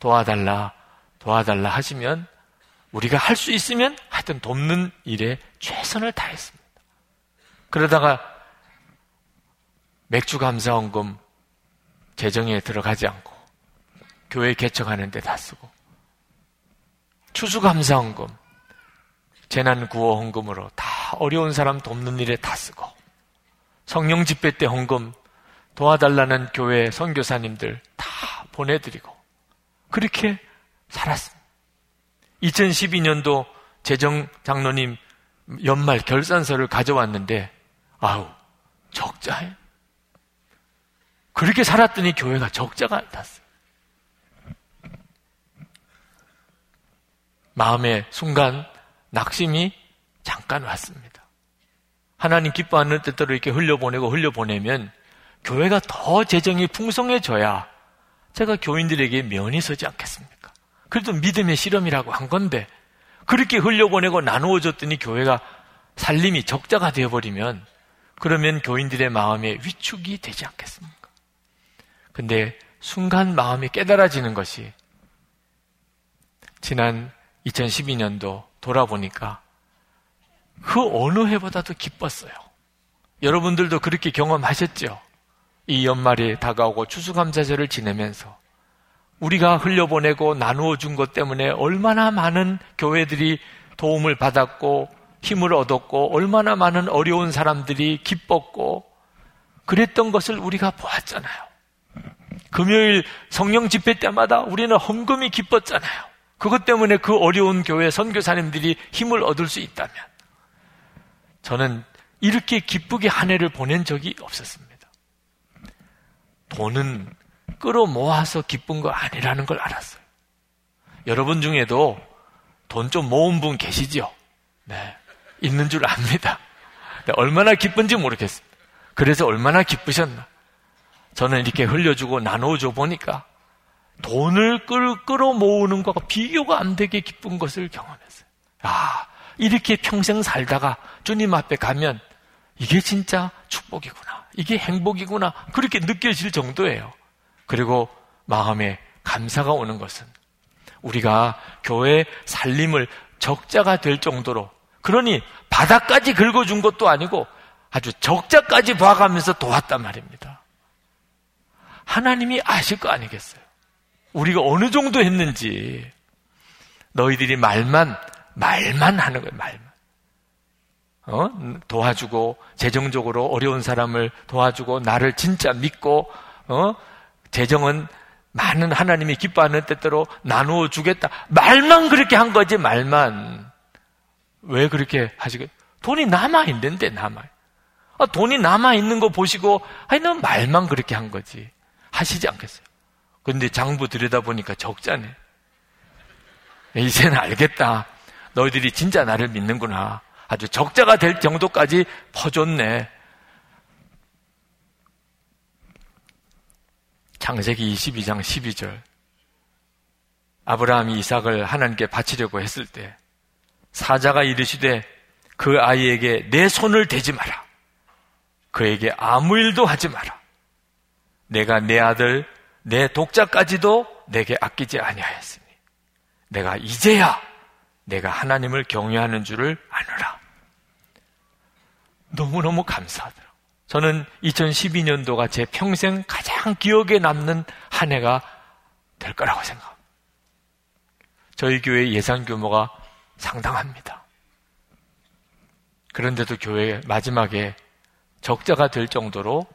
도와달라 도와달라 하시면 우리가 할 수 있으면 하여튼 돕는 일에 최선을 다했습니다. 그러다가 맥주 감사원금 재정에 들어가지 않고 교회 개척하는 데 다 쓰고 추수감사헌금, 재난구호헌금으로 다 어려운 사람 돕는 일에 다 쓰고 성령 집회 때 헌금 도와달라는 교회 선교사님들 다 보내드리고 그렇게 살았습니다. 2012년도 재정 장로님 연말 결산서를 가져왔는데 아우 적자예요. 그렇게 살았더니 교회가 적자가 났어요. 마음의 순간 낙심이 잠깐 왔습니다. 하나님 기뻐하는 뜻대로 이렇게 흘려보내고 흘려보내면 교회가 더 재정이 풍성해져야 제가 교인들에게 면이 서지 않겠습니까? 그래도 믿음의 실험이라고 한 건데 그렇게 흘려보내고 나누어 줬더니 교회가 살림이 적자가 되어버리면 그러면 교인들의 마음에 위축이 되지 않겠습니까? 근데 순간 마음이 깨달아지는 것이 지난 2012년도 돌아보니까 그 어느 해보다도 기뻤어요. 여러분들도 그렇게 경험하셨죠? 이 연말이 다가오고 추수감사절을 지내면서 우리가 흘려보내고 나누어 준 것 때문에 얼마나 많은 교회들이 도움을 받았고 힘을 얻었고 얼마나 많은 어려운 사람들이 기뻤고 그랬던 것을 우리가 보았잖아요. 금요일 성령 집회 때마다 우리는 헌금이 기뻤잖아요. 그것 때문에 그 어려운 교회 선교사님들이 힘을 얻을 수 있다면 저는 이렇게 기쁘게 한 해를 보낸 적이 없었습니다. 돈은 끌어모아서 기쁜 거 아니라는 걸 알았어요. 여러분 중에도 돈 좀 모은 분 계시죠? 네. 있는 줄 압니다. 얼마나 기쁜지 모르겠습니다. 그래서 얼마나 기쁘셨나. 저는 이렇게 흘려주고 나눠줘 보니까 돈을 끌, 끌어 모으는 것과 비교가 안 되게 기쁜 것을 경험했어요. 아, 이렇게 평생 살다가 주님 앞에 가면 이게 진짜 축복이구나. 이게 행복이구나. 그렇게 느껴질 정도예요. 그리고 마음에 감사가 오는 것은 우리가 교회 살림을 적자가 될 정도로 그러니 바닥까지 긁어준 것도 아니고 아주 적자까지 봐가면서 도왔단 말입니다. 하나님이 아실 거 아니겠어요? 우리가 어느 정도 했는지 너희들이 말만 말만 하는 거예요. 말만. 어? 도와주고 재정적으로 어려운 사람을 도와주고 나를 진짜 믿고 어? 재정은 많은 하나님이 기뻐하는 때대로 나누어 주겠다. 말만 그렇게 한 거지 말만. 왜 그렇게 하시겠? 돈이 남아 있는데 남아. 아, 돈이 남아 있는 거 보시고 아니 넌 말만 그렇게 한 거지. 하시지 않겠어요. 근데 장부 들여다보니까 적자네. 이제는 알겠다. 너희들이 진짜 나를 믿는구나. 아주 적자가 될 정도까지 퍼줬네. 창세기 22장 12절. 아브라함이 이삭을 하나님께 바치려고 했을 때 사자가 이르시되 그 아이에게 내 손을 대지 마라. 그에게 아무 일도 하지 마라. 내가 내 아들 내 독자까지도 내게 아끼지 아니하였으니 내가 이제야 내가 하나님을 경외하는 줄을 아노라. 너무너무 감사하더라. 저는 2012년도가 제 평생 가장 기억에 남는 한 해가 될 거라고 생각합니다. 저희 교회 예산 규모가 상당합니다. 그런데도 교회 마지막에 적자가 될 정도로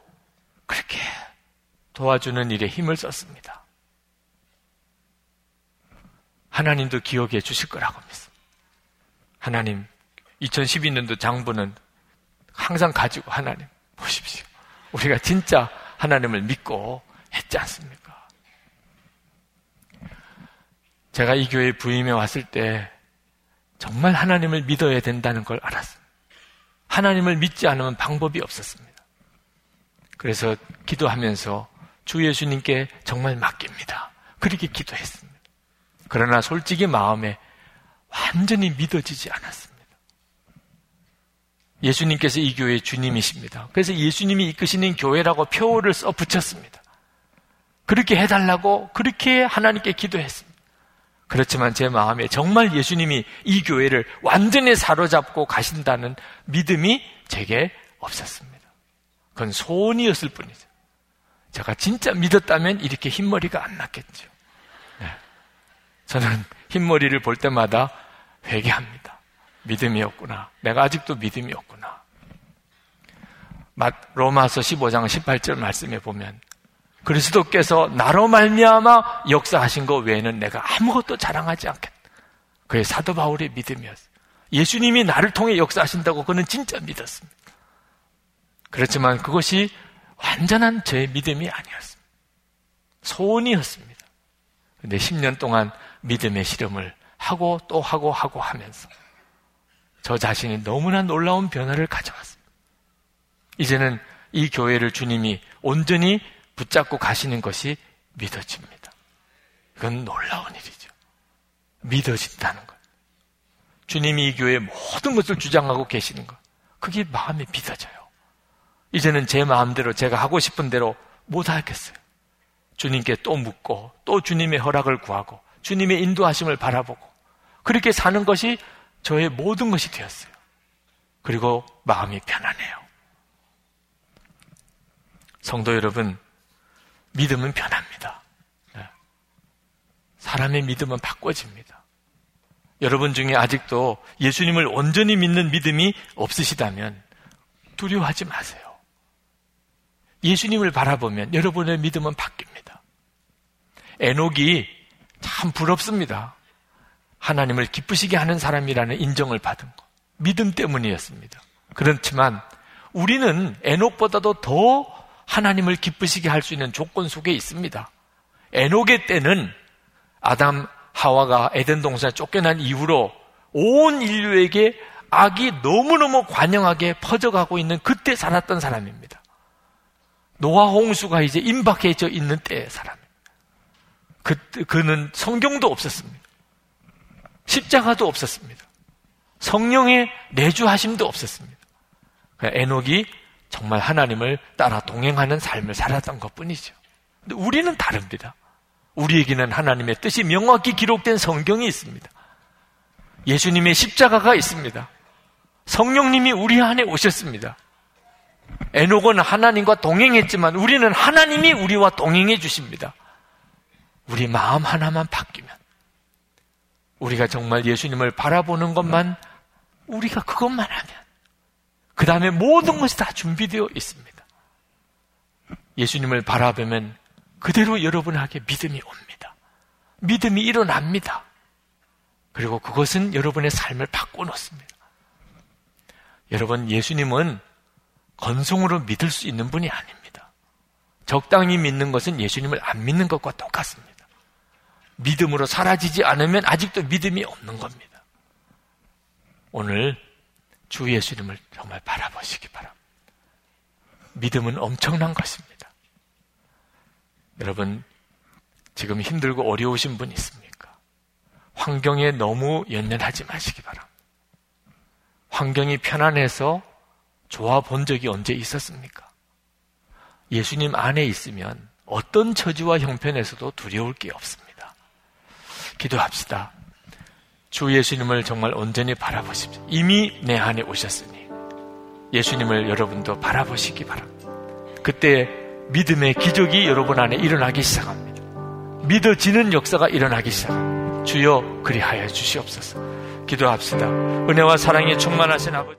그렇게 도와주는 일에 힘을 썼습니다. 하나님도 기억해 주실 거라고 믿습니다. 하나님, 2012년도 장부는 항상 가지고 하나님 보십시오. 우리가 진짜 하나님을 믿고 했지 않습니까? 제가 이 교회에 부임해 왔을 때 정말 하나님을 믿어야 된다는 걸 알았습니다. 하나님을 믿지 않으면 방법이 없었습니다. 그래서 기도하면서 주 예수님께 정말 맡깁니다. 그렇게 기도했습니다. 그러나 솔직히 마음에 완전히 믿어지지 않았습니다. 예수님께서 이 교회의 주님이십니다. 그래서 예수님이 이끄시는 교회라고 표를 써 붙였습니다. 그렇게 해달라고 그렇게 하나님께 기도했습니다. 그렇지만 제 마음에 정말 예수님이 이 교회를 완전히 사로잡고 가신다는 믿음이 제게 없었습니다. 그건 소원이었을 뿐이죠. 제가 진짜 믿었다면 이렇게 흰머리가 안 났겠죠. 네. 저는 흰머리를 볼 때마다 회개합니다. 믿음이 없구나. 내가 아직도 믿음이 없구나. 로마서 15장 18절 말씀에 보면 그리스도께서 나로 말미암아 역사하신 것 외에는 내가 아무것도 자랑하지 않겠다. 그의 사도 바울의 믿음이었어요. 예수님이 나를 통해 역사하신다고 그는 진짜 믿었습니다. 그렇지만 그것이 완전한 제 믿음이 아니었습니다. 소원이었습니다. 근데 10년 동안 믿음의 실험을 하고 또 하고 하고 하면서 저 자신이 너무나 놀라운 변화를 가져왔습니다. 이제는 이 교회를 주님이 온전히 붙잡고 가시는 것이 믿어집니다. 이건 놀라운 일이죠. 믿어진다는 것. 주님이 이 교회의 모든 것을 주장하고 계시는 것. 그게 마음에 믿어져요. 이제는 제 마음대로 제가 하고 싶은 대로 못 하겠어요. 주님께 또 묻고 또 주님의 허락을 구하고 주님의 인도하심을 바라보고 그렇게 사는 것이 저의 모든 것이 되었어요. 그리고 마음이 편안해요. 성도 여러분, 믿음은 변합니다. 네. 사람의 믿음은 바꿔집니다. 여러분 중에 아직도 예수님을 온전히 믿는 믿음이 없으시다면 두려워하지 마세요. 예수님을 바라보면 여러분의 믿음은 바뀝니다. 에녹이 참 부럽습니다. 하나님을 기쁘시게 하는 사람이라는 인정을 받은 것. 믿음 때문이었습니다. 그렇지만 우리는 에녹보다도 더 하나님을 기쁘시게 할 수 있는 조건 속에 있습니다. 에녹의 때는 아담 하와가 에덴 동산에 쫓겨난 이후로 온 인류에게 악이 너무너무 관영하게 퍼져가고 있는 그때 살았던 사람입니다. 노아 홍수가 이제 임박해져 있는 때의 사람입니다. 그, 그는 성경도 없었습니다. 십자가도 없었습니다. 성령의 내주하심도 없었습니다. 에녹이 정말 하나님을 따라 동행하는 삶을 살았던 것 뿐이죠. 근데 우리는 다릅니다. 우리에게는 하나님의 뜻이 명확히 기록된 성경이 있습니다. 예수님의 십자가가 있습니다. 성령님이 우리 안에 오셨습니다. 에녹은 하나님과 동행했지만 우리는 하나님이 우리와 동행해 주십니다. 우리 마음 하나만 바뀌면 우리가 정말 예수님을 바라보는 것만 우리가 그것만 하면 그 다음에 모든 것이 다 준비되어 있습니다. 예수님을 바라보면 그대로 여러분에게 믿음이 옵니다. 믿음이 일어납니다. 그리고 그것은 여러분의 삶을 바꿔놓습니다. 여러분, 예수님은 건성으로 믿을 수 있는 분이 아닙니다. 적당히 믿는 것은 예수님을 안 믿는 것과 똑같습니다. 믿음으로 사라지지 않으면 아직도 믿음이 없는 겁니다. 오늘 주 예수님을 정말 바라보시기 바랍니다. 믿음은 엄청난 것입니다. 여러분, 지금 힘들고 어려우신 분 있습니까? 환경에 너무 연연하지 마시기 바랍니다. 환경이 편안해서 좋아 본 적이 언제 있었습니까? 예수님 안에 있으면 어떤 처지와 형편에서도 두려울 게 없습니다. 기도합시다. 주 예수님을 정말 온전히 바라보십시오. 이미 내 안에 오셨으니 예수님을 여러분도 바라보시기 바랍니다. 그때 믿음의 기적이 여러분 안에 일어나기 시작합니다. 믿어지는 역사가 일어나기 시작합니다. 주여 그리하여 주시옵소서. 기도합시다. 은혜와 사랑이 충만하신 아버지.